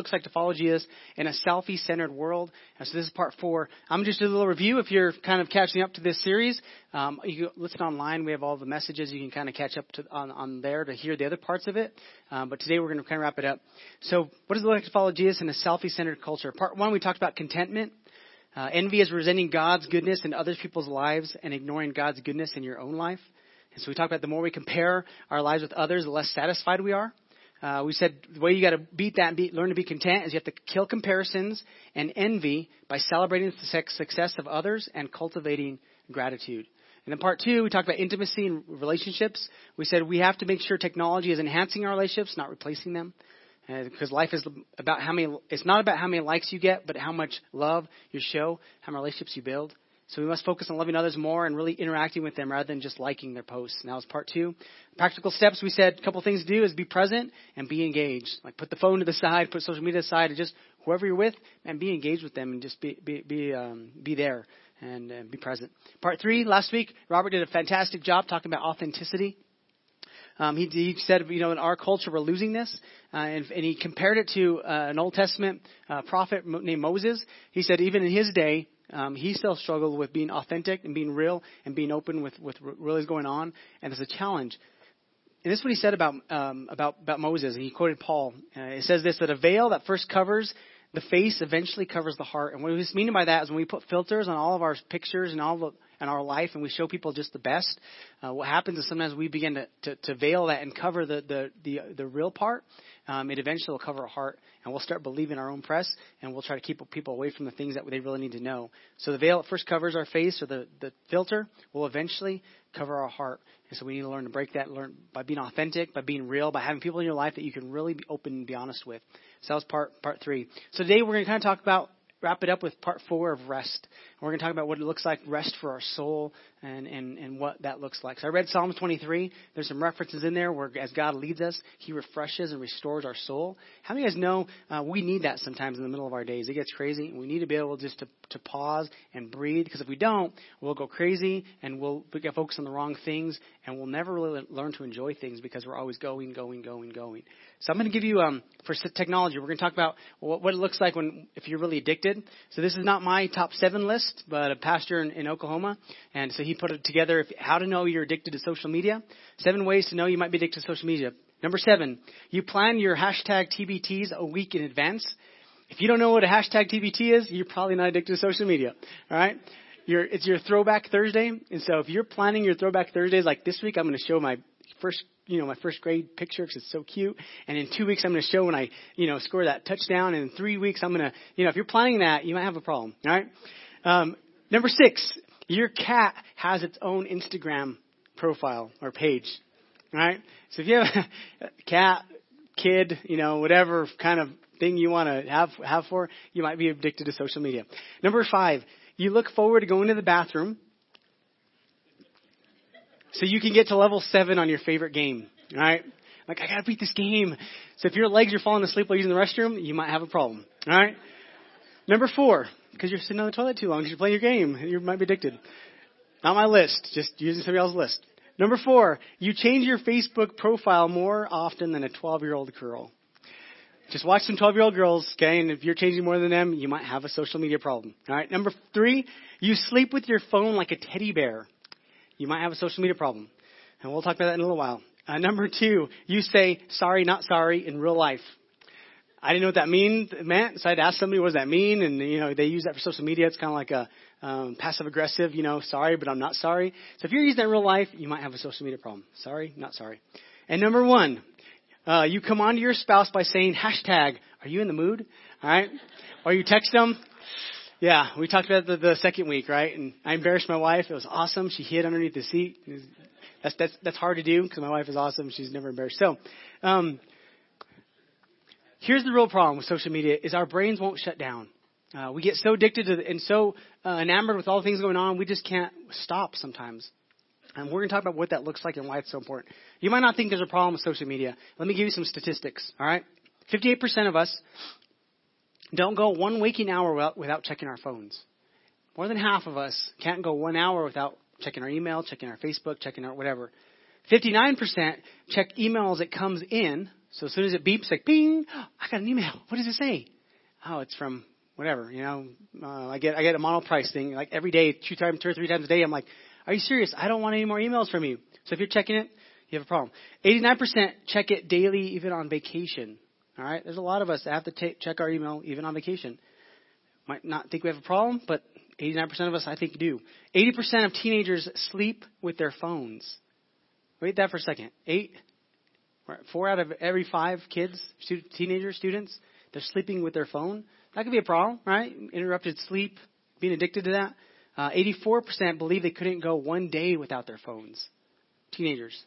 looks like to follow Jesus in a selfie-centered world. And so this is part four. I'm just doing a little review. If you're kind of catching up to this series, um, you can listen online. We have all the messages. You can kind of catch up to, on, on there to hear the other parts of it. Um, but today we're going to kind of wrap it up. So what does it look like to follow Jesus in a selfie-centered culture? Part one, we talked about contentment. Uh, envy is resenting God's goodness in other people's lives and ignoring God's goodness in your own life. And so we talked about the more we compare our lives with others, the less satisfied we are. Uh, we said the way you got to beat that be, learn to be content is you have to kill comparisons and envy by celebrating the success of others and cultivating gratitude. And then part two, we talked about intimacy and relationships. We said we have to make sure technology is enhancing our relationships, not replacing them. Uh, because life is about how many, it's not about how many likes you get, but how much love you show, how many relationships you build. So we must focus on loving others more and really interacting with them rather than just liking their posts. Now, as part two, practical steps. We said a couple things to do is be present and be engaged. Like put the phone to the side, put social media aside, and just whoever you're with, and be engaged with them and just be be be um, be there and uh, be present. Part three. Last week, Robert did a fantastic job talking about authenticity. Um, he, he said, you know, in our culture, we're losing this. Uh, and, and he compared it to uh, an Old Testament uh, prophet named Moses. He said, even in his day, um, he still struggled with being authentic and being real and being open with, what really is going on. And it's a challenge. And this is what he said about, um, about, about Moses. He quoted Paul. Uh, it says this, that a veil that first covers the face eventually covers the heart. And what he's meaning by that is when we put filters on all of our pictures and all the in our life and we show people just the best, uh, what happens is sometimes we begin to, to, to veil that and cover the, the, the, the real part. Um, it eventually will cover our heart and we'll start believing our own press and we'll try to keep people away from the things that they really need to know. So the veil at first covers our face or the, the filter will eventually cover our heart. And so we need to learn to break that, learn by being authentic, by being real, by having people in your life that you can really be open and be honest with. So that was part, part three. So today we're going to kind of talk about wrap it up with part four of rest. And we're going to talk about what it looks like rest for our soul and, and, and what that looks like. So I read Psalms 23. There's some references in there where as God leads us, He refreshes and restores our soul. How many of you guys know uh, we need that sometimes in the middle of our days? It gets crazy. We need to be able just to, to pause and breathe because if we don't, we'll go crazy and we'll get focused on the wrong things and we'll never really learn to enjoy things because we're always going, going, going, going. So I'm going to give you, um, for technology, we're going to talk about what, what it looks like when if you're really addicted. So this is not my top seven list, but a pastor in, in Oklahoma, and so he put it together. If, how to know you're addicted to social media? Seven ways to know you might be addicted to social media. Number seven, you plan your hashtag TBTs a week in advance. If you don't know what a hashtag TBT is, you're probably not addicted to social media. All right. It's your throwback Thursday, and so if you're planning your throwback Thursdays, like this week, I'm going to show my first you know, my first grade picture because it's so cute. And in two weeks, I'm going to show when I, you know, score that touchdown. And in three weeks, I'm going to, you know, if you're planning that, you might have a problem. All right. Um, number six, your cat has its own Instagram profile or page. All right. So if you have a cat, kid, you know, whatever kind of thing you want to have have for, you might be addicted to social media. Number five, you look forward to going to the bathroom so you can get to level seven on your favorite game. All right? Like, I gotta beat this game. So if your legs are falling asleep while using the restroom, you might have a problem. All right? Number four, because you're sitting on the toilet too long because you're playing your game. You might be addicted. Not my list, just using somebody else's list. Number four, you change your Facebook profile more often than a 12 year old girl. Just watch some 12 year old girls, okay? And if you're changing more than them, you might have a social media problem. All right. Number three, you sleep with your phone like a teddy bear you might have a social media problem. And we'll talk about that in a little while. Uh, number two, you say sorry, not sorry in real life. I didn't know what that mean, meant, so I had to ask somebody what does that mean, and you know they use that for social media. It's kind of like a um, passive aggressive, you know, sorry, but I'm not sorry. So if you're using that in real life, you might have a social media problem. Sorry, not sorry. And number one, uh, you come on to your spouse by saying hashtag, are you in the mood? All right, or you text them, yeah, we talked about the, the second week, right? And I embarrassed my wife. It was awesome. She hid underneath the seat. That's that's that's hard to do because my wife is awesome. She's never embarrassed. So, um, here's the real problem with social media: is our brains won't shut down. Uh, we get so addicted to and so uh, enamored with all the things going on, we just can't stop sometimes. And we're going to talk about what that looks like and why it's so important. You might not think there's a problem with social media. Let me give you some statistics. All right, 58% of us don't go one waking hour without checking our phones. More than half of us can't go one hour without checking our email, checking our Facebook, checking our whatever. 59% check email as it comes in So as soon as it beeps, like ping, I got an email. What does it say? Oh, it's from whatever. You know, uh, I get I get a Monoprice thing like every day, two times, two or three times a day. I'm like, are you serious? I don't want any more emails from you. So if you're checking it, you have a problem. 89% check it daily, even on vacation. All right, there's a lot of us that have to take, check our email even on vacation. Might not think we have a problem, but 89% of us, I think, do. 80% of teenagers sleep with their phones. Wait that for a second. Eight, four out of every five kids, student, teenager students, they're sleeping with their phone. That could be a problem, right? Interrupted sleep, being addicted to that. Uh, 84% believe they couldn't go one day without their phones. Teenagers.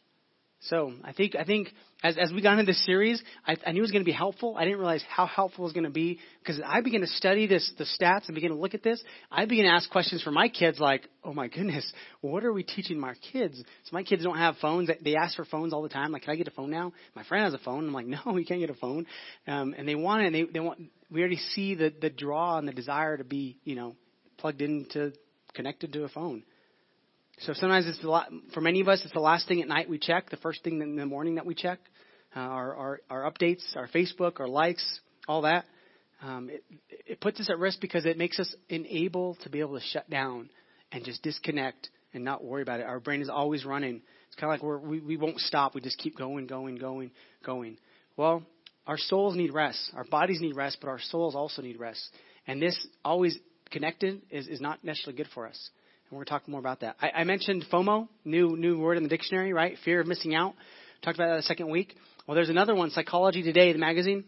So I think I think as as we got into this series, I, I knew it was going to be helpful. I didn't realize how helpful it was going to be because I began to study this the stats and begin to look at this. I began to ask questions for my kids like, oh my goodness, what are we teaching my kids? So my kids don't have phones. They ask for phones all the time. Like, can I get a phone now? My friend has a phone. I'm like, no, you can't get a phone. Um, and they want it. And they they want. We already see the the draw and the desire to be you know plugged into connected to a phone. So sometimes it's a lot, for many of us, it's the last thing at night we check, the first thing in the morning that we check, uh, our, our, our updates, our Facebook, our likes, all that. Um, it, it puts us at risk because it makes us unable to be able to shut down and just disconnect and not worry about it. Our brain is always running. It's kind of like we're, we, we won't stop. We just keep going, going, going, going. Well, our souls need rest. Our bodies need rest, but our souls also need rest. And this always connected is, is not necessarily good for us. We're going to talk more about that. I, I mentioned FOMO, new new word in the dictionary, right? Fear of missing out. Talked about that the second week. Well, there's another one, Psychology Today, the magazine.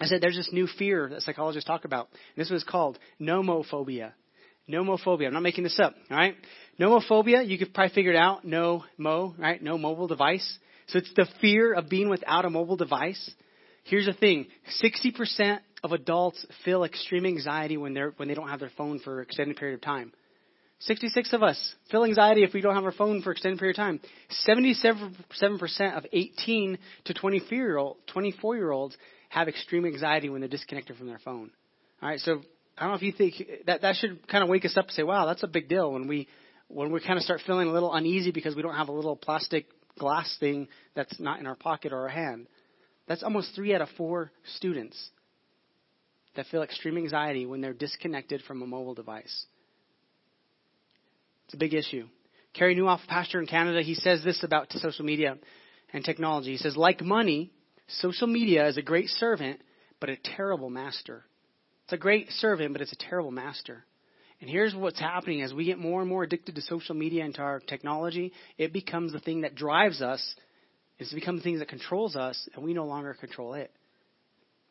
I said there's this new fear that psychologists talk about. And this was called nomophobia. Nomophobia. I'm not making this up, all right? Nomophobia, you could probably figure it out. No mo, right? No mobile device. So it's the fear of being without a mobile device. Here's the thing 60% of adults feel extreme anxiety when, they're, when they don't have their phone for an extended period of time. 66 of us feel anxiety if we don't have our phone for extended period of time. 77% of 18 to 24 year olds have extreme anxiety when they're disconnected from their phone. All right, so I don't know if you think that that should kind of wake us up and say, "Wow, that's a big deal." When we when we kind of start feeling a little uneasy because we don't have a little plastic glass thing that's not in our pocket or our hand. That's almost three out of four students that feel extreme anxiety when they're disconnected from a mobile device. It's a big issue. Carey Nieuwhof, pastor in Canada, he says this about social media and technology. He says, like money, social media is a great servant, but a terrible master. It's a great servant, but it's a terrible master. And here's what's happening as we get more and more addicted to social media and to our technology, it becomes the thing that drives us. It's become the thing that controls us, and we no longer control it.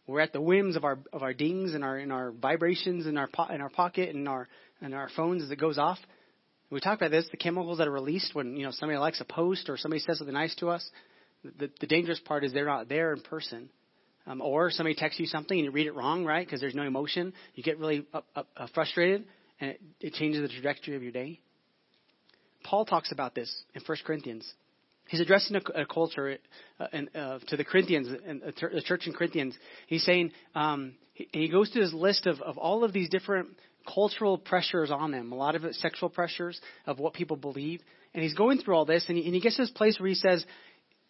We're at the whims of our of our dings and our and our vibrations in our po- in our pocket and our and our phones as it goes off. We talk about this, the chemicals that are released when, you know, somebody likes a post or somebody says something nice to us. The, the dangerous part is they're not there in person. Um, or somebody texts you something and you read it wrong, right? Because there's no emotion. You get really uh, uh, uh, frustrated and it, it changes the trajectory of your day. Paul talks about this in 1 Corinthians. He's addressing a, a culture uh, and, uh, to the Corinthians, and the church in Corinthians. He's saying, um, he, he goes through this list of, of all of these different cultural pressures on them, a lot of it sexual pressures of what people believe. And he's going through all this, and he, and he gets to this place where he says,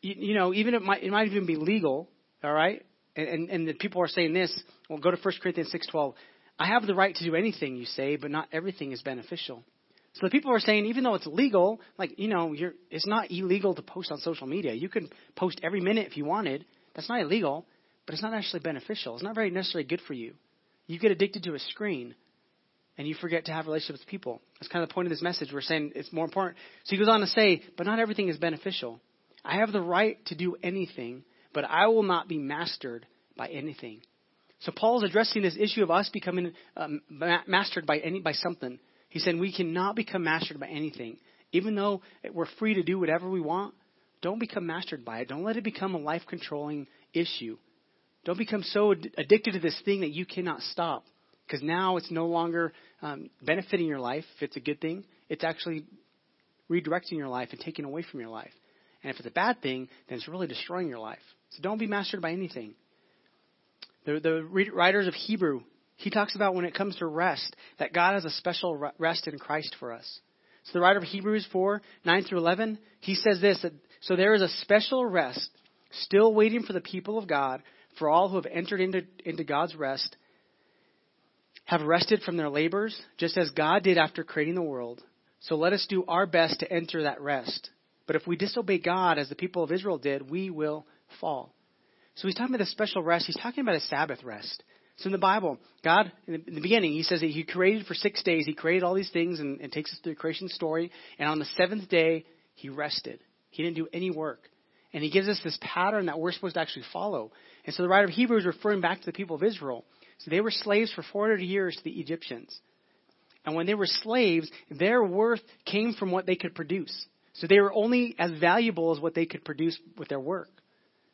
you, you know, even it might it might even be legal, all right. And, and and the people are saying this. Well, go to 1 Corinthians six twelve. I have the right to do anything you say, but not everything is beneficial. So the people are saying, even though it's legal, like you know, you're, it's not illegal to post on social media. You can post every minute if you wanted. That's not illegal, but it's not actually beneficial. It's not very necessarily good for you. You get addicted to a screen and you forget to have relationships with people. That's kind of the point of this message. We're saying it's more important. So he goes on to say, but not everything is beneficial. I have the right to do anything, but I will not be mastered by anything. So Paul is addressing this issue of us becoming um, mastered by any by something. He said we cannot become mastered by anything, even though we're free to do whatever we want. Don't become mastered by it. Don't let it become a life controlling issue. Don't become so addicted to this thing that you cannot stop. Because now it's no longer um, benefiting your life, if it's a good thing, it's actually redirecting your life and taking away from your life. And if it's a bad thing, then it's really destroying your life. So don't be mastered by anything. The, the writers of Hebrew, he talks about when it comes to rest, that God has a special rest in Christ for us. So the writer of Hebrews 4, 9 through 11, he says this, that, so there is a special rest still waiting for the people of God, for all who have entered into, into God's rest, have rested from their labors, just as God did after creating the world. So let us do our best to enter that rest. But if we disobey God as the people of Israel did, we will fall. So he's talking about a special rest. He's talking about a Sabbath rest. So in the Bible, God, in the beginning, He says that He created for six days. He created all these things and, and takes us through the creation story. And on the seventh day, He rested. He didn't do any work. And He gives us this pattern that we're supposed to actually follow. And so the writer of Hebrews is referring back to the people of Israel. So they were slaves for 400 years to the Egyptians. And when they were slaves, their worth came from what they could produce. So they were only as valuable as what they could produce with their work.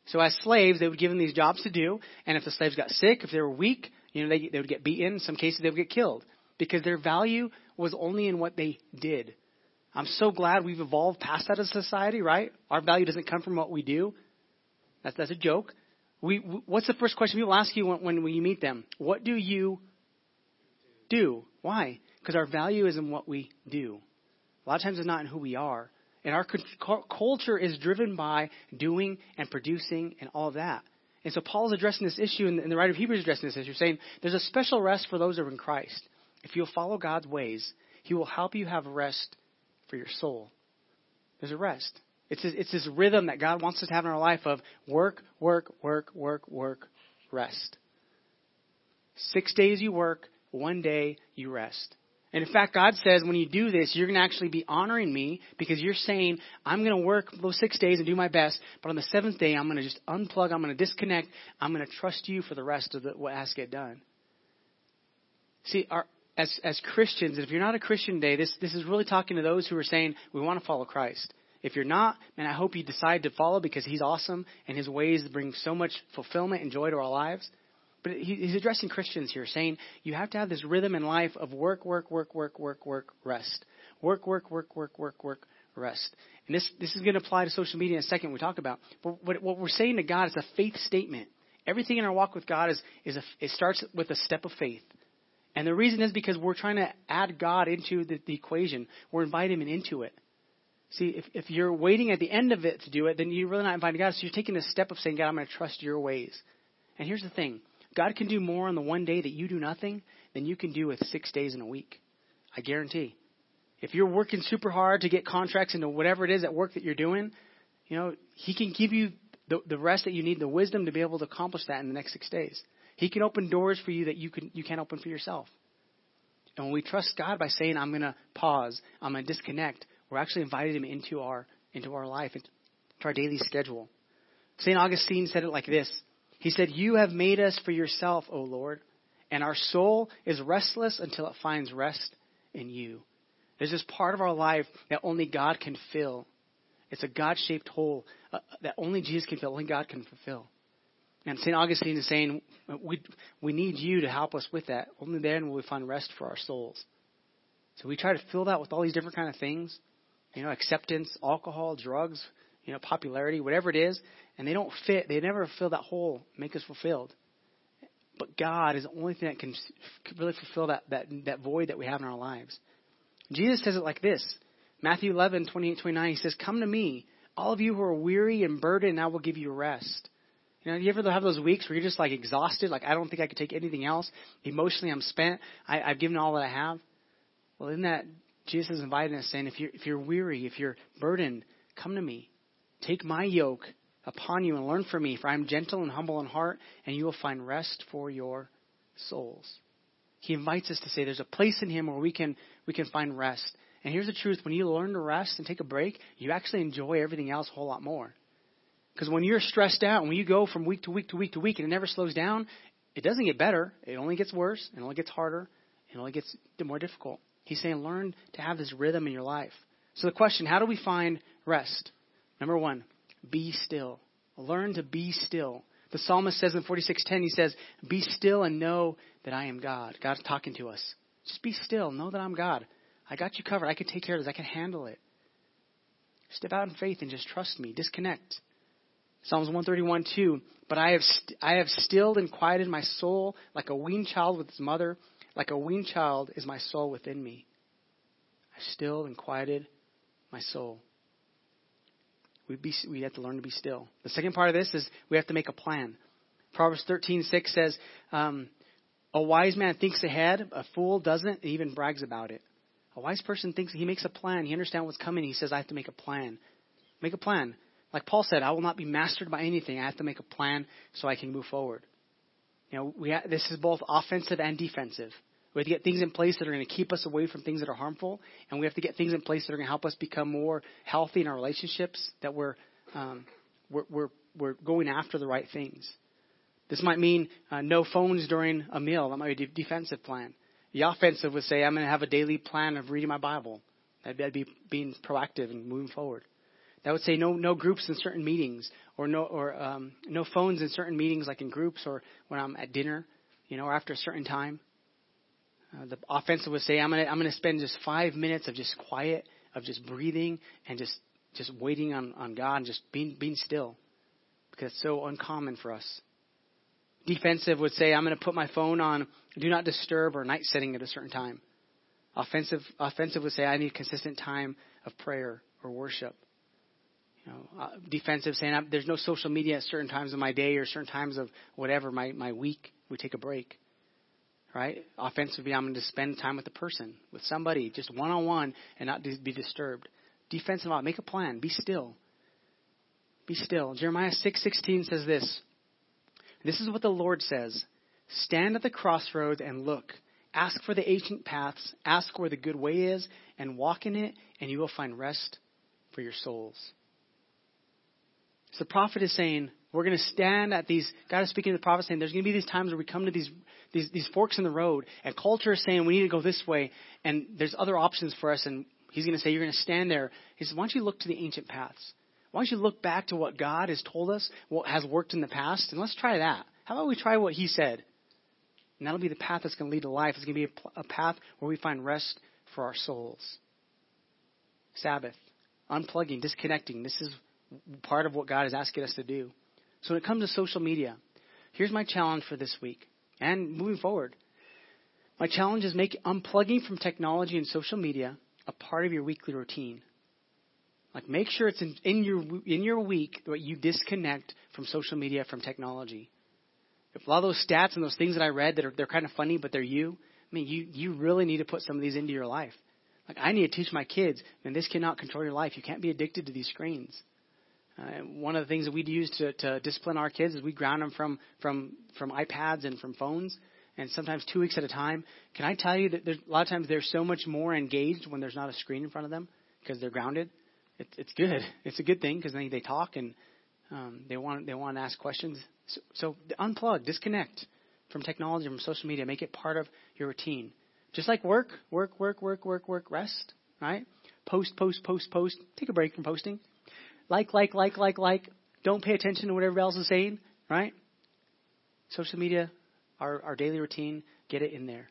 So as slaves, they would give them these jobs to do, and if the slaves got sick, if they were weak, you know, they, they would get beaten. In some cases, they would get killed because their value was only in what they did. I'm so glad we've evolved past that as a society, right? Our value doesn't come from what we do. That's that's a joke. We, what's the first question people ask you when, when you meet them? What do you do? Why? Because our value is in what we do. A lot of times it's not in who we are. And our culture is driven by doing and producing and all of that. And so Paul is addressing this issue, and the writer of Hebrews is addressing this issue, saying there's a special rest for those who are in Christ. If you'll follow God's ways, He will help you have rest for your soul. There's a rest. It's this, it's this rhythm that God wants us to have in our life of work, work, work, work, work, rest. Six days you work, one day you rest. And in fact, God says when you do this, you're going to actually be honoring me because you're saying, I'm going to work those six days and do my best, but on the seventh day, I'm going to just unplug, I'm going to disconnect, I'm going to trust you for the rest of the, what has to get done. See, our, as, as Christians, if you're not a Christian today, this, this is really talking to those who are saying, we want to follow Christ. If you're not, man, I hope you decide to follow because he's awesome and his ways bring so much fulfillment and joy to our lives. But he's addressing Christians here, saying you have to have this rhythm in life of work, work, work, work, work, work, rest. Work, work, work, work, work, work, rest. And this, this is going to apply to social media in a second we talk about. But what, what we're saying to God is a faith statement. Everything in our walk with God is, is a, it starts with a step of faith. And the reason is because we're trying to add God into the, the equation. We're inviting Him into it. See, if, if you're waiting at the end of it to do it, then you're really not inviting God. So you're taking a step of saying, God, I'm going to trust your ways. And here's the thing God can do more on the one day that you do nothing than you can do with six days in a week. I guarantee. If you're working super hard to get contracts into whatever it is at work that you're doing, you know, He can give you the, the rest that you need, the wisdom to be able to accomplish that in the next six days. He can open doors for you that you can you can't open for yourself. And when we trust God by saying, "I'm going to pause, I'm going to disconnect," we're actually inviting Him into our into our life, into our daily schedule. Saint Augustine said it like this: he said, You have made us for yourself, O Lord, and our soul is restless until it finds rest in you. There's this part of our life that only God can fill. It's a God shaped hole uh, that only Jesus can fill, only God can fulfill. And St. Augustine is saying, we, we need you to help us with that. Only then will we find rest for our souls. So we try to fill that with all these different kind of things, you know, acceptance, alcohol, drugs, you know, popularity, whatever it is, and they don't fit. They never fill that hole, make us fulfilled. But God is the only thing that can really fulfill that, that, that void that we have in our lives. Jesus says it like this Matthew 11, 28, 29. He says, Come to me, all of you who are weary and burdened, and I will give you rest. You know, you ever have those weeks where you're just like exhausted, like I don't think I could take anything else. Emotionally, I'm spent. I, I've given all that I have. Well, in that, Jesus is inviting us, saying, if you're if you're weary, if you're burdened, come to me. Take my yoke upon you and learn from me, for I am gentle and humble in heart, and you will find rest for your souls. He invites us to say there's a place in Him where we can we can find rest. And here's the truth: when you learn to rest and take a break, you actually enjoy everything else a whole lot more. Because when you're stressed out, when you go from week to week to week to week, and it never slows down, it doesn't get better. It only gets worse. It only gets harder. It only gets more difficult. He's saying learn to have this rhythm in your life. So the question: How do we find rest? Number one, be still. Learn to be still. The psalmist says in 46:10, he says, "Be still and know that I am God." God's talking to us. Just be still. Know that I'm God. I got you covered. I can take care of this. I can handle it. Step out in faith and just trust me. Disconnect. Psalms 131:2. But I have st- I have stilled and quieted my soul like a weaned child with its mother. Like a weaned child is my soul within me. I stilled and quieted my soul. we be we have to learn to be still. The second part of this is we have to make a plan. Proverbs thirteen six says, um, "A wise man thinks ahead; a fool doesn't, and even brags about it." A wise person thinks he makes a plan. He understands what's coming. He says, "I have to make a plan." Make a plan. Like Paul said, "I will not be mastered by anything. I have to make a plan so I can move forward." You know, we ha- this is both offensive and defensive. We have to get things in place that are going to keep us away from things that are harmful, and we have to get things in place that are going to help us become more healthy in our relationships. That we're um, we're, we're we're going after the right things. This might mean uh, no phones during a meal. That might be a defensive plan. The offensive would say, I'm going to have a daily plan of reading my Bible. That'd be being proactive and moving forward. That would say no no groups in certain meetings, or no or um, no phones in certain meetings, like in groups or when I'm at dinner, you know, or after a certain time. Uh, the offensive would say, I'm gonna I'm gonna spend just five minutes of just quiet, of just breathing and just just waiting on on God and just being being still, because it's so uncommon for us. Defensive would say, I'm to put my phone on do not disturb or night setting at a certain time. Offensive offensive would say, I need consistent time of prayer or worship. You know, uh, defensive saying there's no social media at certain times of my day or certain times of whatever my my week. We take a break right? Offensively, I'm going to spend time with the person, with somebody, just one on one, and not be disturbed. Defensive, make a plan. Be still. Be still. Jeremiah six sixteen says this. This is what the Lord says: Stand at the crossroads and look. Ask for the ancient paths. Ask where the good way is, and walk in it, and you will find rest for your souls. So the prophet is saying, we're going to stand at these, God is speaking to the prophet saying, there's going to be these times where we come to these, these, these forks in the road, and culture is saying we need to go this way, and there's other options for us, and he's going to say, you're going to stand there. He says, why don't you look to the ancient paths? Why don't you look back to what God has told us, what has worked in the past, and let's try that. How about we try what he said? And that'll be the path that's going to lead to life. It's going to be a, a path where we find rest for our souls. Sabbath, unplugging, disconnecting. This is part of what God is asking us to do. So when it comes to social media, here's my challenge for this week and moving forward. My challenge is make unplugging from technology and social media a part of your weekly routine. Like make sure it's in, in your in your week that you disconnect from social media from technology. If a lot of those stats and those things that I read that are they're kind of funny but they're you, I mean you you really need to put some of these into your life. Like I need to teach my kids, man, this cannot control your life. You can't be addicted to these screens. Uh, one of the things that we use to, to discipline our kids is we ground them from, from, from iPads and from phones, and sometimes two weeks at a time. Can I tell you that there's, a lot of times they're so much more engaged when there's not a screen in front of them because they're grounded. It, it's good. It's a good thing because then they talk and um, they want they want to ask questions. So, so unplug, disconnect from technology, from social media. Make it part of your routine. Just like work, work, work, work, work, work, rest. Right? Post, post, post, post. Take a break from posting like, like, like, like, like. Don't pay attention to what everybody else is saying, right? Social media, our, our daily routine, get it in there.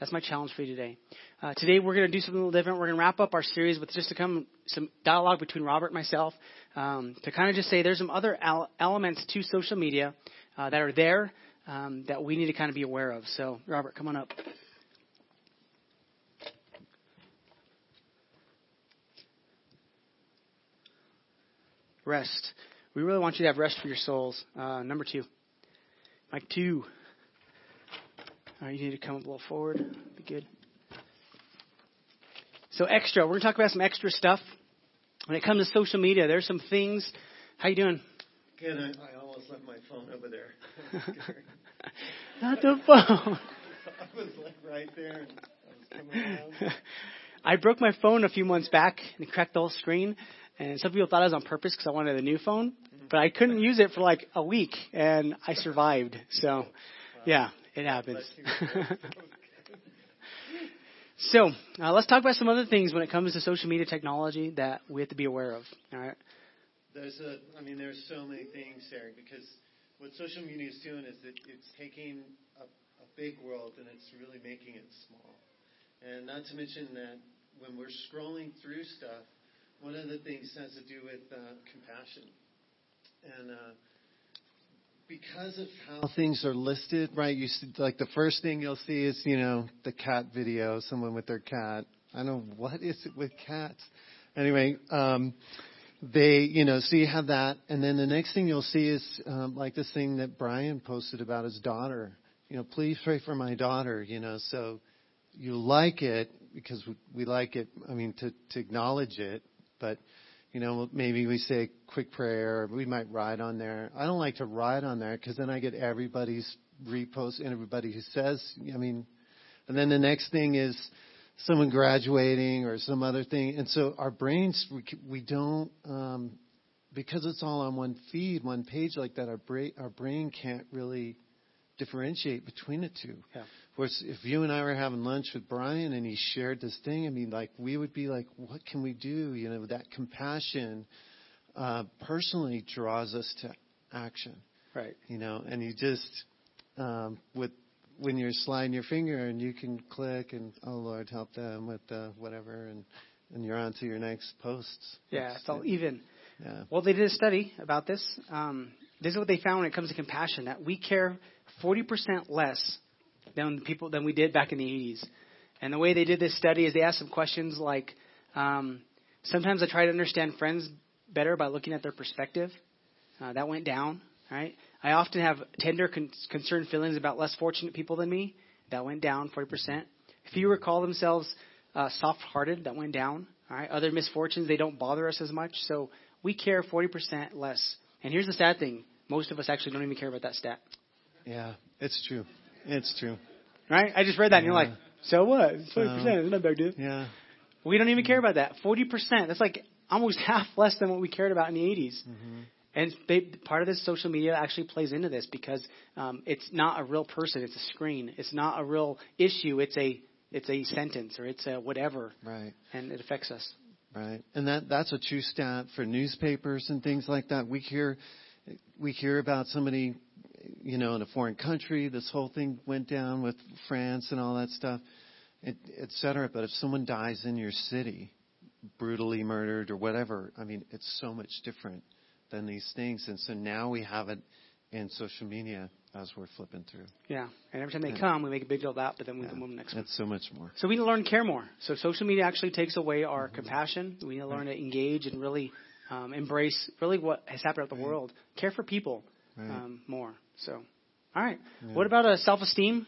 That's my challenge for you today. Uh, today we're going to do something a little different. We're going to wrap up our series with just to come some dialogue between Robert and myself um, to kind of just say there's some other al- elements to social media uh, that are there um, that we need to kind of be aware of. So, Robert, come on up. Rest. We really want you to have rest for your souls. Uh, number two. Mike two. All right, you need to come a little forward. Be good. So extra. We're going to talk about some extra stuff. When it comes to social media, there's some things. How you doing? Good. I, I almost left my phone over there. Not the phone. I was like right there. I, I broke my phone a few months back and cracked the whole screen. And some people thought I was on purpose because I wanted a new phone, mm-hmm. but I couldn't use it for like a week, and I survived. So, yeah, it happens. so, uh, let's talk about some other things when it comes to social media technology that we have to be aware of. All right. There's a, I mean, there's so many things, Eric, because what social media is doing is that it's taking a, a big world and it's really making it small. And not to mention that when we're scrolling through stuff, one of the things has to do with uh, compassion. And uh, because of how things are listed, right? You see, like the first thing you'll see is you know the cat video, someone with their cat. I don't know what is it with cats. Anyway, um, they, you know, so you have that, and then the next thing you'll see is um, like this thing that Brian posted about his daughter. You know, please pray for my daughter. You know, so you like it because we, we like it. I mean, to to acknowledge it, but you know, maybe we say a quick prayer. We might ride on there. I don't like to ride on there because then I get everybody's repost and everybody who says. I mean, and then the next thing is someone graduating or some other thing. And so our brains, we, we don't, um, because it's all on one feed, one page like that, our brain, our brain can't really differentiate between the two. Yeah. Whereas if you and I were having lunch with Brian and he shared this thing, I mean, like we would be like, what can we do? You know, that compassion uh, personally draws us to action. Right. You know, and you just um, with when you're sliding your finger and you can click and oh Lord help them with uh, whatever and and you're on to your next posts. Yeah, it's all even. Yeah. Well, they did a study about this. Um, this is what they found when it comes to compassion: that we care 40% less than people than we did back in the 80s. And the way they did this study is they asked some questions like, um, sometimes I try to understand friends better by looking at their perspective. Uh, that went down, right? I often have tender, con- concerned feelings about less fortunate people than me. That went down 40%. Fewer recall themselves uh, soft-hearted. That went down. All right. Other misfortunes they don't bother us as much. So we care 40% less. And here's the sad thing: most of us actually don't even care about that stat. Yeah, it's true. It's true. Right? I just read that, and you're like, so what? It's 40%. Uh, it's not a big deal. Yeah. We don't even care about that. 40%. That's like almost half less than what we cared about in the 80s. Mm-hmm. And they, part of this social media actually plays into this because um, it's not a real person; it's a screen. It's not a real issue; it's a it's a sentence or it's a whatever. Right. And it affects us. Right. And that that's a true stat for newspapers and things like that. We hear we hear about somebody, you know, in a foreign country. This whole thing went down with France and all that stuff, et, et cetera. But if someone dies in your city, brutally murdered or whatever, I mean, it's so much different than these things. And so now we have it in social media as we're flipping through. Yeah, and every time they yeah. come, we make a big deal of that, but then we yeah. move next. That's so much more. So we need to learn to care more. So social media actually takes away our mm-hmm. compassion. We need to learn right. to engage and really um, embrace really what has happened out the right. world. Care for people right. um, more. So, all right. Yeah. What about a uh, self-esteem?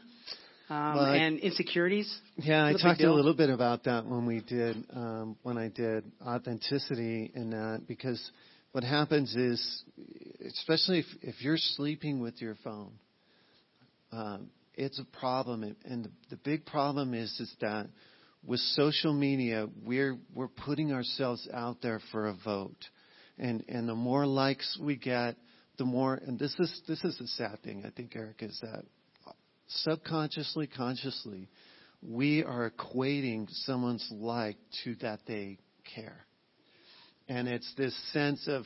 Um, well, and insecurities. Yeah, I talked a little bit about that when we did um, when I did authenticity in that because what happens is, especially if, if you're sleeping with your phone, um, it's a problem. And the, the big problem is is that with social media, we're we're putting ourselves out there for a vote, and and the more likes we get, the more. And this is this is the sad thing. I think Eric is that subconsciously, consciously, we are equating someone's like to that they care and it's this sense of,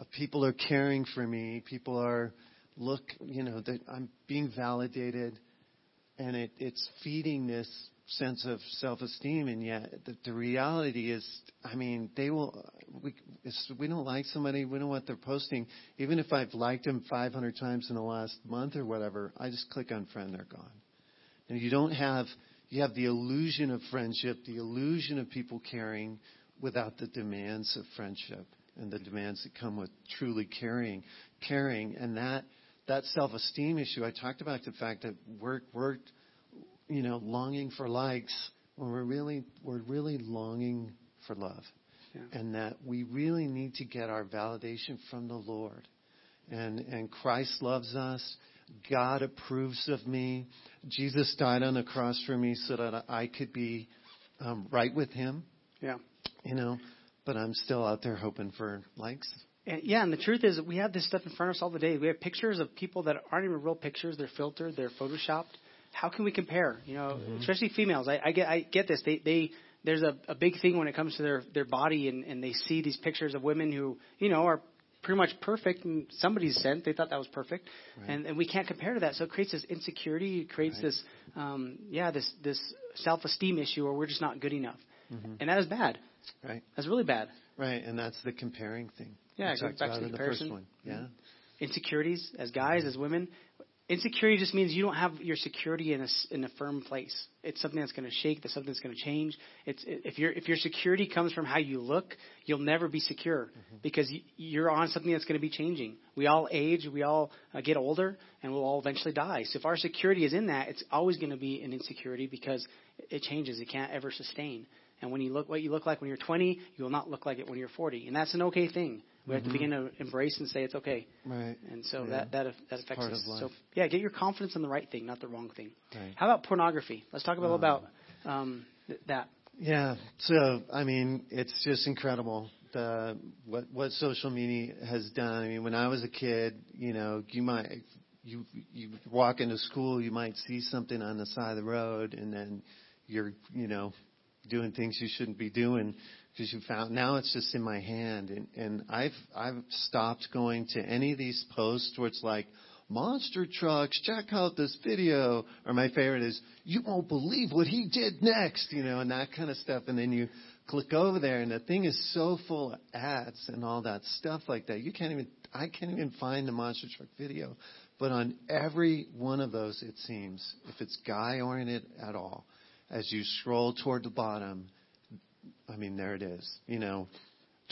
of people are caring for me, people are look, you know, that I'm being validated, and it, it's feeding this sense of self-esteem. And yet, the, the reality is, I mean, they will. We we don't like somebody, we don't what they're posting. Even if I've liked them 500 times in the last month or whatever, I just click on friend, they're gone. And you don't have you have the illusion of friendship, the illusion of people caring, without the demands of friendship and the demands that come with truly caring, caring, and that that self-esteem issue. I talked about the fact that we're we're you know longing for likes when we're really we're really longing for love, yeah. and that we really need to get our validation from the Lord, and and Christ loves us. God approves of me. Jesus died on the cross for me so that I could be um, right with Him. Yeah you know, but I'm still out there hoping for likes. And yeah, and the truth is we have this stuff in front of us all the day. We have pictures of people that aren't even real pictures; they're filtered, they're photoshopped. How can we compare? You know, mm-hmm. especially females. I, I get I get this. They they there's a, a big thing when it comes to their their body, and and they see these pictures of women who you know are pretty much perfect in somebody's sense. They thought that was perfect, right. and and we can't compare to that. So it creates this insecurity. It creates right. this um, yeah this this self esteem issue where we're just not good enough, mm-hmm. and that is bad. Right. That's really bad. Right, and that's the comparing thing. Yeah, it goes back to the. The first one. Yeah. Insecurities as guys, as women. Insecurity just means you don't have your security in a, in a firm place. It's something that's going to shake. It's something that's going to change. It's if your if your security comes from how you look, you'll never be secure mm-hmm. because you're on something that's going to be changing. We all age, we all uh, get older, and we'll all eventually die. So if our security is in that, it's always going to be an insecurity because it changes. It can't ever sustain. And when you look what you look like when you're 20, you will not look like it when you're 40, and that's an okay thing. We have mm-hmm. to begin to embrace and say it's okay. Right. And so yeah. that that that affects us. So yeah, get your confidence in the right thing, not the wrong thing. Right. How about pornography? Let's talk a little about um, th- that. Yeah. So I mean, it's just incredible the what what social media has done. I mean, when I was a kid, you know, you might you you walk into school, you might see something on the side of the road, and then you're you know doing things you shouldn't be doing because you found now it's just in my hand and and I've I've stopped going to any of these posts where it's like monster trucks check out this video or my favorite is you won't believe what he did next you know and that kind of stuff and then you click over there and the thing is so full of ads and all that stuff like that you can't even I can't even find the monster truck video but on every one of those it seems if it's guy oriented at all as you scroll toward the bottom I mean, there it is. You know,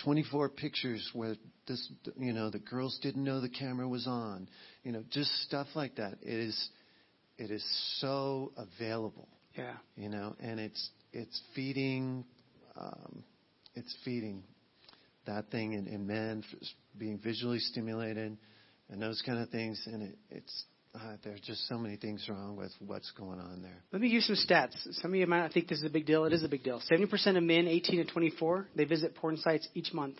24 pictures where this, you know, the girls didn't know the camera was on. You know, just stuff like that. It is, it is so available. Yeah. You know, and it's it's feeding, um, it's feeding that thing in, in men being visually stimulated and those kind of things, and it, it's uh, there's just so many things wrong with what's going on there. Let me give you some stats. Some of you might not think this is a big deal. It is a big deal. 70% of men 18 to 24, they visit porn sites each month.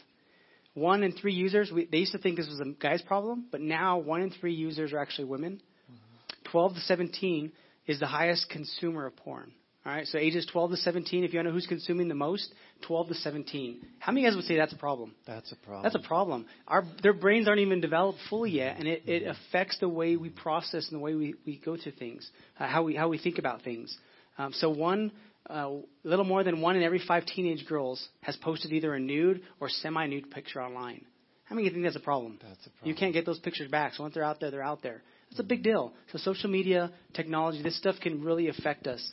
One in three users, we, they used to think this was a guy's problem, but now one in three users are actually women. Mm-hmm. 12 to 17 is the highest consumer of porn. All right, so ages 12 to 17, if you want to know who's consuming the most, 12 to 17. How many guys would say that's a problem? That's a problem. That's a problem. Our, their brains aren't even developed fully yet, and it, it affects the way we process and the way we, we go to things, uh, how, we, how we think about things. Um, so one, uh, little more than one in every five teenage girls has posted either a nude or semi-nude picture online. How many of you think that's a problem? That's a problem. You can't get those pictures back. So once they're out there, they're out there. It's a big deal. So social media, technology, this stuff can really affect us.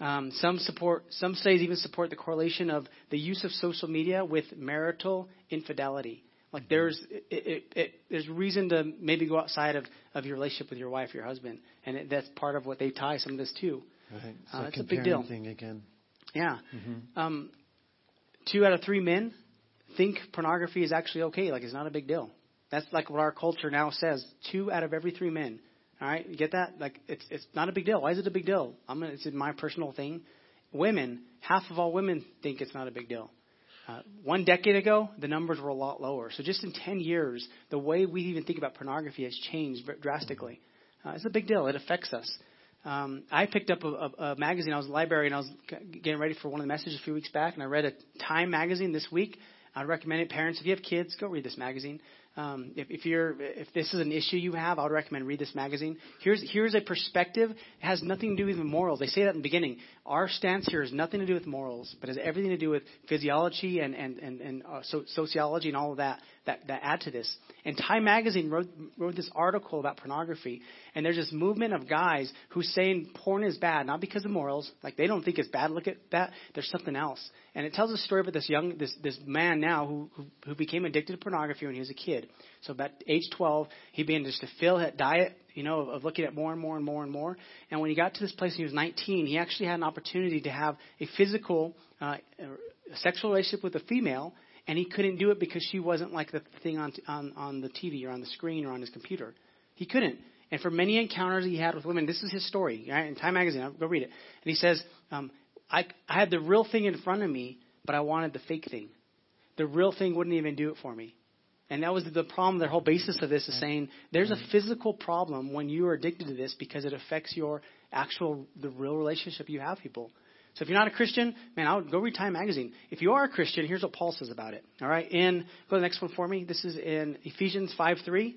Um, some support, some studies even support the correlation of the use of social media with marital infidelity. Like there's, it, it, it, there's reason to maybe go outside of, of your relationship with your wife, or your husband, and it, that's part of what they tie some of this to. Right. So uh, that's a big deal. Thing again. Yeah. Mm-hmm. Um, two out of three men think pornography is actually okay. Like it's not a big deal. That's like what our culture now says. Two out of every three men all right, you get that? Like it's it's not a big deal. Why is it a big deal? I'm gonna, it's my personal thing. Women, half of all women think it's not a big deal. Uh, one decade ago, the numbers were a lot lower. So just in 10 years, the way we even think about pornography has changed drastically. Uh, it's a big deal. It affects us. Um, I picked up a, a, a magazine. I was in the library and I was getting ready for one of the messages a few weeks back, and I read a Time magazine this week. I'd recommend it. Parents, if you have kids, go read this magazine. Um, if, if, you're, if this is an issue you have, I would recommend read this magazine. Here's, here's a perspective. It has nothing to do with morals. They say that in the beginning. Our stance here has nothing to do with morals, but has everything to do with physiology and, and, and, and uh, so, sociology and all of that, that, that add to this. And Time Magazine wrote, wrote this article about pornography, and there's this movement of guys who saying porn is bad, not because of morals, like they don't think it's bad. Look at that. There's something else. And it tells a story about this young, this, this man now who, who, who became addicted to pornography when he was a kid. So about age 12, he began just to fill that diet, you know, of, of looking at more and more and more and more. And when he got to this place, he was 19. He actually had an opportunity to have a physical, uh, a sexual relationship with a female, and he couldn't do it because she wasn't like the thing on, on on the TV or on the screen or on his computer. He couldn't. And for many encounters he had with women, this is his story. Right? In Time Magazine, go read it. And he says, um, I, I had the real thing in front of me, but I wanted the fake thing. The real thing wouldn't even do it for me. And that was the problem. The whole basis of this is saying there's a mm-hmm. physical problem when you are addicted to this because it affects your actual, the real relationship you have people. So if you're not a Christian, man, I'll go read Time Magazine. If you are a Christian, here's what Paul says about it. All right, in go to the next one for me. This is in Ephesians 5:3.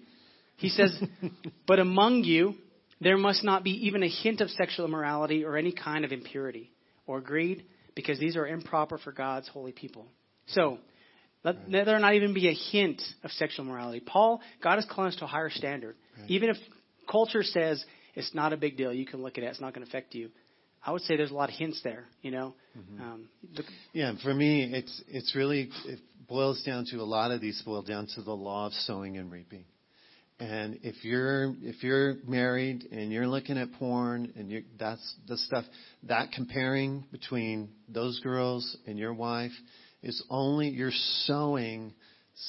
He says, "But among you there must not be even a hint of sexual immorality or any kind of impurity or greed, because these are improper for God's holy people." So let there not even be a hint of sexual morality. Paul, God is calling us to a higher standard. Right. Even if culture says it's not a big deal. You can look at it. It's not going to affect you. I would say there's a lot of hints there. You know. Mm-hmm. Um, the, Yeah, for me, it's it's really it boils down to a lot of these boil down to the law of sowing and reaping. And if you're if you're married and you're looking at porn and you that's the stuff that comparing between those girls and your wife is only you're sowing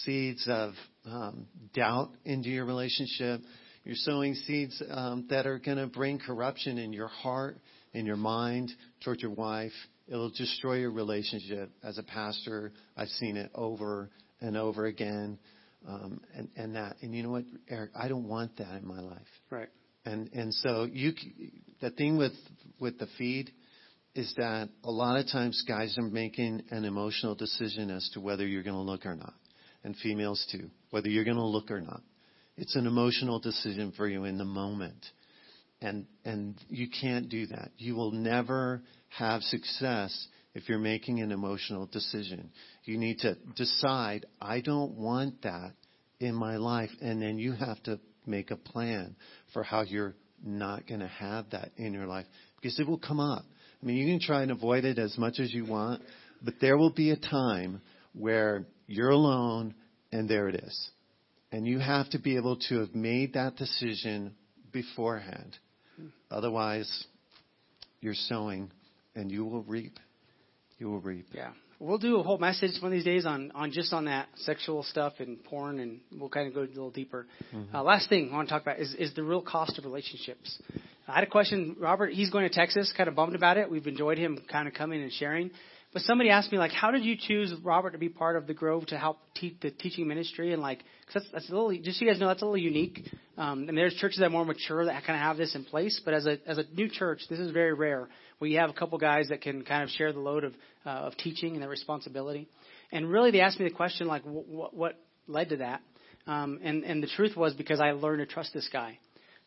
seeds of um, doubt into your relationship. You're sowing seeds um, that are going to bring corruption in your heart, in your mind, towards your wife. It'll destroy your relationship. As a pastor, I've seen it over and over again, um, and and that. And you know what, Eric? I don't want that in my life. right. And and so you, c- the thing with with the feed is that a lot of times guys are making an emotional decision as to whether you're going to look or not, and females too, whether you're going to look or not. It's an emotional decision for you in the moment, and and you can't do that. You will never have success if you're making an emotional decision. You need to decide, I don't want that in my life, and then you have to make a plan for how you're not going to have that in your life because it will come up. I mean, you can try and avoid it as much as you want, but there will be a time where you're alone and there it is. And you have to be able to have made that decision beforehand. Otherwise, you're sowing and you will reap. You will reap. Yeah. We'll do a whole message one of these days on, on just on that sexual stuff and porn, and we'll kind of go a little deeper. Uh, last thing I want to talk about is, is the real cost of relationships. I had a question, Robert. He's going to Texas, kind of bummed about it. We've enjoyed him kind of coming and sharing. But somebody asked me, like, how did you choose Robert to be part of the Grove to help teach the teaching ministry? And like, cause that's, that's a little, just so you guys know, that's a little unique. Um, and there's churches that are more mature that kind of have this in place. But as a as a new church, this is very rare. We have a couple guys that can kind of share the load of uh, of teaching and the responsibility. And really, they asked me the question, like, what what led to that? Um, and and the truth was because I learned to trust this guy.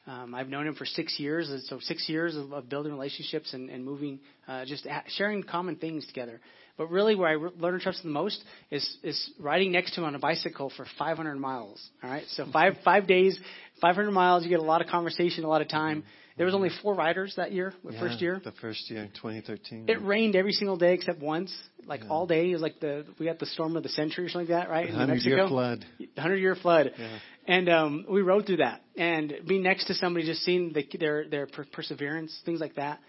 Um, I've known him for six years, so six years of, of building relationships and, and moving, uh, just ha- sharing common things together. But really, where I re- learned to trust the most is is riding next to him on a bicycle for 500 miles. All right, so five five days, 500 miles. You get a lot of conversation, a lot of time. There was only four riders that year, the Yeah, first year. The first year, 2013. It rained every single day except once, like Yeah. all day. It was like the we got the storm of the century or something like that, right? in New 100 year flood. Hundred year flood. Yeah. And um, we rode through that, and being next to somebody, just seeing the, their their per- perseverance, things like that.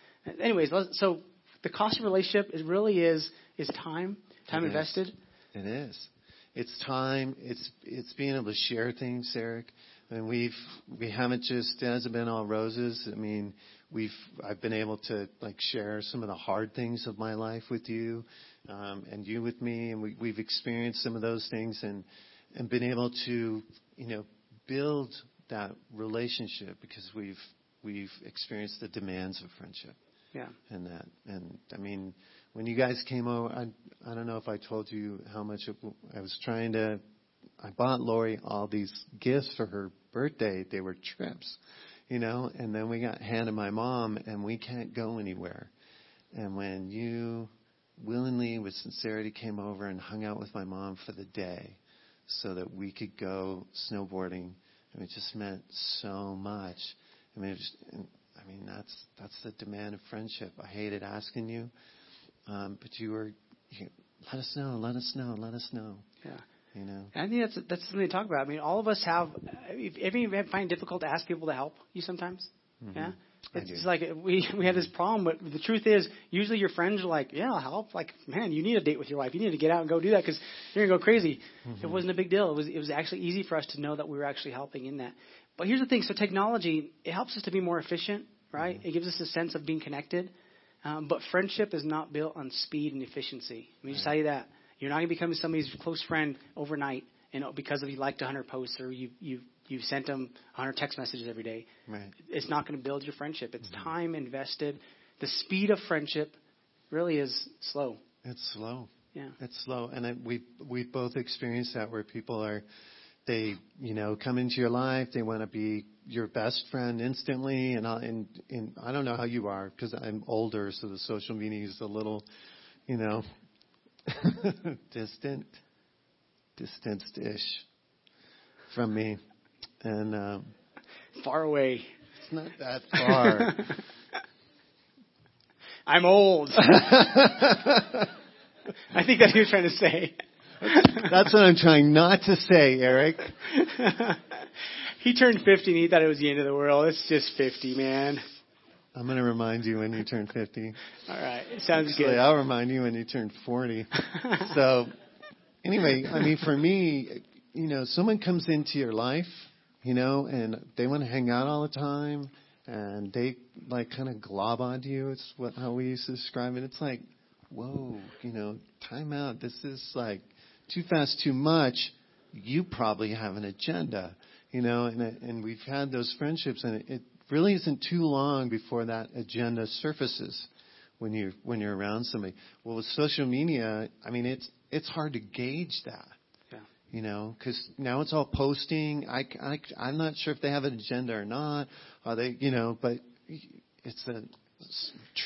Anyways, so the cost of relationship is really is is time, time It is. invested. It is. It's time. It's it's being able to share things, Eric. And we've we haven't just it hasn't been all roses. I mean, we've I've been able to like share some of the hard things of my life with you, um, and you with me, and we, we've experienced some of those things, and and been able to you know build that relationship because we've we've experienced the demands of friendship Yeah, and that. And I mean, when you guys came over, I I don't know if I told you how much it, I was trying to. I bought Lori all these gifts for her birthday. They were trips, you know. And then we got Hannah, my mom, and we can't go anywhere. And when you willingly, with sincerity, came over and hung out with my mom for the day, so that we could go snowboarding, and it just meant so much. I mean, just, I mean that's that's the demand of friendship. I hated asking you, um, but you were. You, let us know. Let us know. Let us know. yeah. You know. And I think that's that's something to talk about. I mean, all of us have. If ever you find it difficult to ask people to help you sometimes, mm-hmm. yeah. I It's just like we we have this problem, but the truth is, usually your friends are like, "Yeah, I'll help." Like, man, you need a date with your wife. You need to get out and go do that because you're gonna go crazy. Mm-hmm. It wasn't a big deal. It was it was actually easy for us to know that we were actually helping in that. But here's the thing: so technology it helps us to be more efficient, right? Mm-hmm. It gives us a sense of being connected. Um, but friendship is not built on speed and efficiency. Let me just tell you that you're not gonna become somebody's close friend overnight, know, because of you liked 100 posts or you you you sent them 100 text messages every day Right. it's not going to build your friendship. It's mm-hmm. time invested. The speed of friendship really is slow. It's slow. Yeah. It's slow, and I, we we both experienced that where people are, they you know come into your life, they want to be your best friend instantly, and I, and and I don't know how you are because I'm older, so the social media is a little, you know, distant, distanced-ish from me, and um, Far away. It's not that far. I'm old. I think that's what he was trying to say. That's what I'm trying not to say, Eric. he turned 50 and he thought it was the end of the world. It's just 50, man. I'm going to remind you when you turn 50. All right. Sounds Actually, good. I'll remind you when you turn 40. so, anyway, I mean, for me, you know, someone comes into your life, you know, and they want to hang out all the time, and they like kind of glob onto you. It's what how we used to describe it. It's like, whoa, you know, time out. This is like too fast, too much. You probably have an agenda, you know, and and we've had those friendships, and it, it really isn't too long before that agenda surfaces when you when you're around somebody. Well, with social media, I mean, it's it's hard to gauge that. Yeah. You know, because now it's all posting. I, I I'm not sure if they have an agenda or not. Are they? You know, but it's a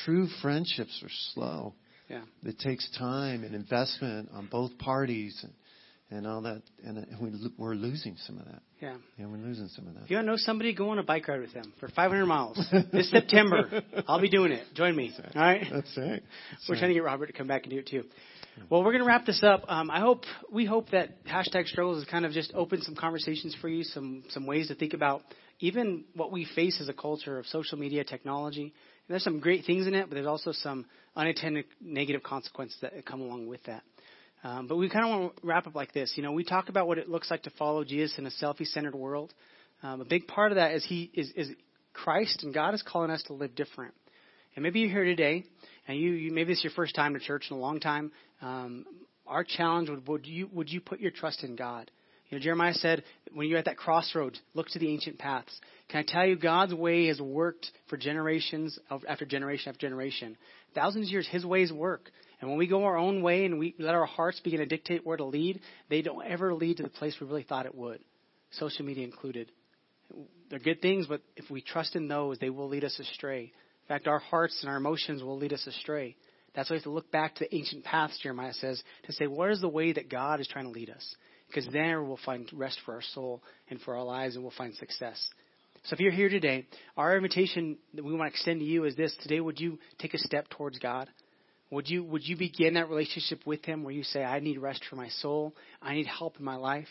true friendships are slow. Yeah. It takes time and investment on both parties and, and all that, and we, we're losing some of that. Yeah. Yeah, we're losing some of that. If you want to know somebody, go on a bike ride with them for 500 miles this September. I'll be doing it. Join me. All right. That's right. That's We're right. trying to get Robert to come back and do it too. Well, we're going to wrap this up. Um, I hope we hope that hashtag struggles has kind of just opened some conversations for you, some some ways to think about even what we face as a culture of social media technology. And there's some great things in it, but there's also some unintended negative consequences that come along with that. Um, but we kind of want to wrap up like this. You know, we talk about what it looks like to follow Jesus in a selfie-centered world. Um, a big part of that is he is, is Christ and God is calling us to live different. And maybe you're here today, and you, you maybe this is your first time to church in a long time. Um, our challenge would would you would you put your trust in God? You know, Jeremiah said, when you're at that crossroads, look to the ancient paths. Can I tell you, God's way has worked for generations after generation after generation. Thousands of years, His ways work. And when we go our own way and we let our hearts begin to dictate where to lead, they don't ever lead to the place we really thought it would, social media included. They're good things, but if we trust in those, they will lead us astray. In fact, our hearts and our emotions will lead us astray. That's why we have to look back to the ancient paths, Jeremiah says, to say, what is the way that God is trying to lead us? Because there we'll find rest for our soul and for our lives, and we'll find success. So if you're here today, our invitation that we want to extend to you is this. Today, would you take a step towards God? Would you, would you begin that relationship with Him where you say, I need rest for my soul. I need help in my life.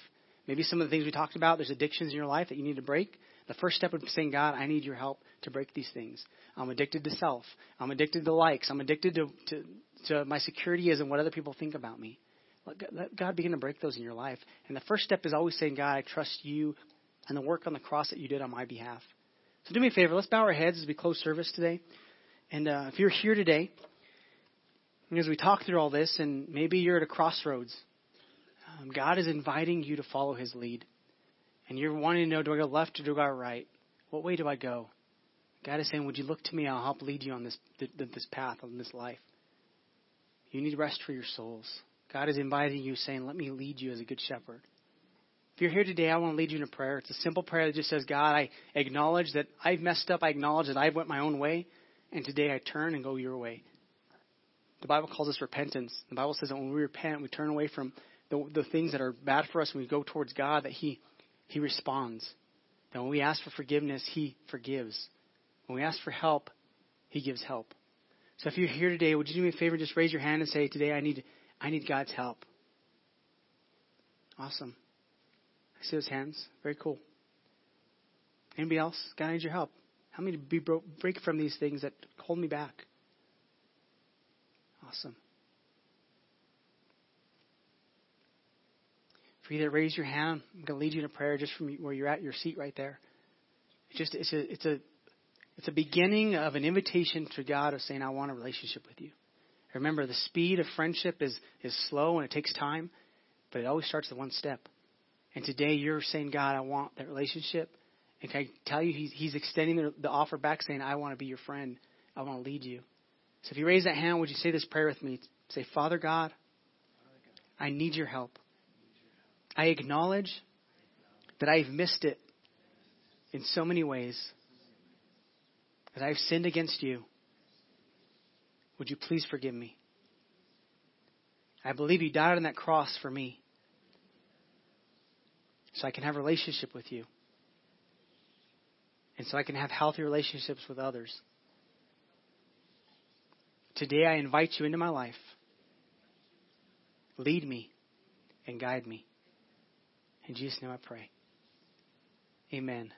Maybe some of the things we talked about, there's addictions in your life that you need to break. The first step be saying, God, I need your help to break these things. I'm addicted to self. I'm addicted to likes. I'm addicted to, to, to my security is and what other people think about me. Let God begin to break those in your life. And the first step is always saying, God, I trust you and the work on the cross that you did on my behalf. So do me a favor. Let's bow our heads as we close service today. And uh, if you're here today, and as we talk through all this, and maybe you're at a crossroads, um, God is inviting you to follow His lead. And you're wanting to know, do I go left or do I go right? What way do I go? God is saying, would you look to me? I'll help lead you on this, this path, on this life. You need rest for your souls. God is inviting you, saying, let me lead you as a good shepherd. If you're here today, I want to lead you in a prayer. It's a simple prayer that just says, God, I acknowledge that I've messed up. I acknowledge that I've went my own way. And today I turn and go your way. The Bible calls this repentance. The Bible says that when we repent, we turn away from the, the things that are bad for us and we go towards God, that He, he responds. That when we ask for forgiveness, He forgives. When we ask for help, He gives help. So if you're here today, would you do me a favor? and Just raise your hand and say, Today I need, I need God's help. Awesome. I see those hands. Very cool. Anybody else? God, needs your help. Help me to be break from these things that hold me back. Awesome. For you that raise your hand, I'm going to lead you in a prayer just from where you're at your seat right there. It's just it's a it's a it's a beginning of an invitation to God of saying, I want a relationship with you. Remember, the speed of friendship is, is slow and it takes time, but it always starts with one step. And today you're saying, God, I want that relationship. And can I tell you, he's, he's extending the, the offer back, saying, I want to be your friend. I want to lead you. So if you raise that hand, would you say this prayer with me? Say, Father God, I need your help. I acknowledge that I've missed it in so many ways, that I've sinned against you. Would you please forgive me? I believe you died on that cross for me so I can have a relationship with you. and so I can have healthy relationships with others. Today I invite you into my life. Lead me and guide me. In Jesus' name I pray. Amen.